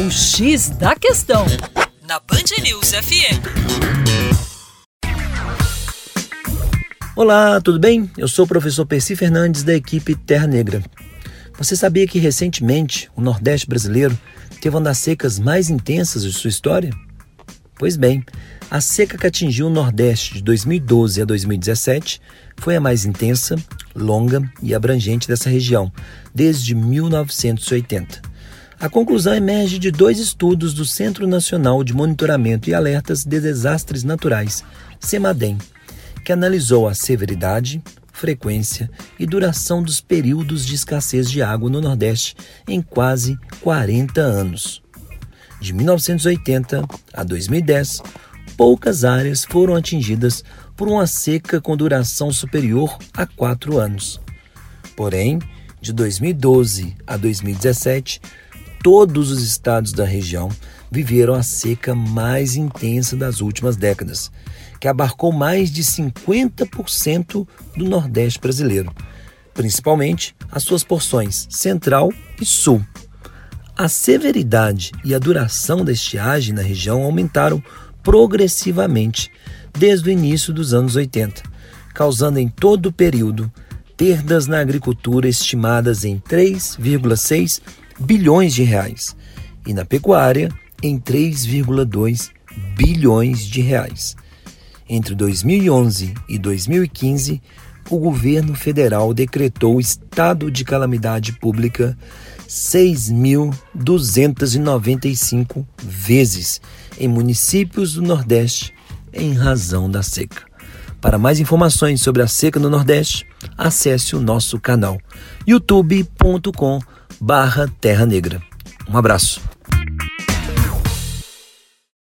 O X da Questão, na Band News FM. Olá, tudo bem? Eu sou o professor Percy Fernandes da equipe Terra Negra. Você sabia que recentemente o Nordeste brasileiro teve uma das secas mais intensas de sua história? Pois bem, a seca que atingiu o Nordeste de 2012 a 2017 foi a mais intensa, longa e abrangente dessa região desde 1980. A conclusão emerge de dois estudos do Centro Nacional de Monitoramento e Alertas de Desastres Naturais, CEMADEM, que analisou a severidade, frequência e duração dos períodos de escassez de água no Nordeste em quase 40 anos. De 1980 a 2010, poucas áreas foram atingidas por uma seca com duração superior a quatro anos. Porém, de 2012 a 2017, todos os estados da região viveram a seca mais intensa das últimas décadas, que abarcou mais de 50% do Nordeste brasileiro, principalmente as suas porções central e sul. A severidade e a duração da estiagem na região aumentaram progressivamente desde o início dos anos 80, causando em todo o período perdas na agricultura estimadas em 3,6 bilhões de reais e na pecuária em 3,2 bilhões de reais. Entre 2011 e 2015, o governo federal decretou estado de calamidade pública 6.295 vezes em municípios do Nordeste em razão da seca. Para mais informações sobre a seca no Nordeste, acesse o nosso canal youtube.com/terra negra. Um abraço.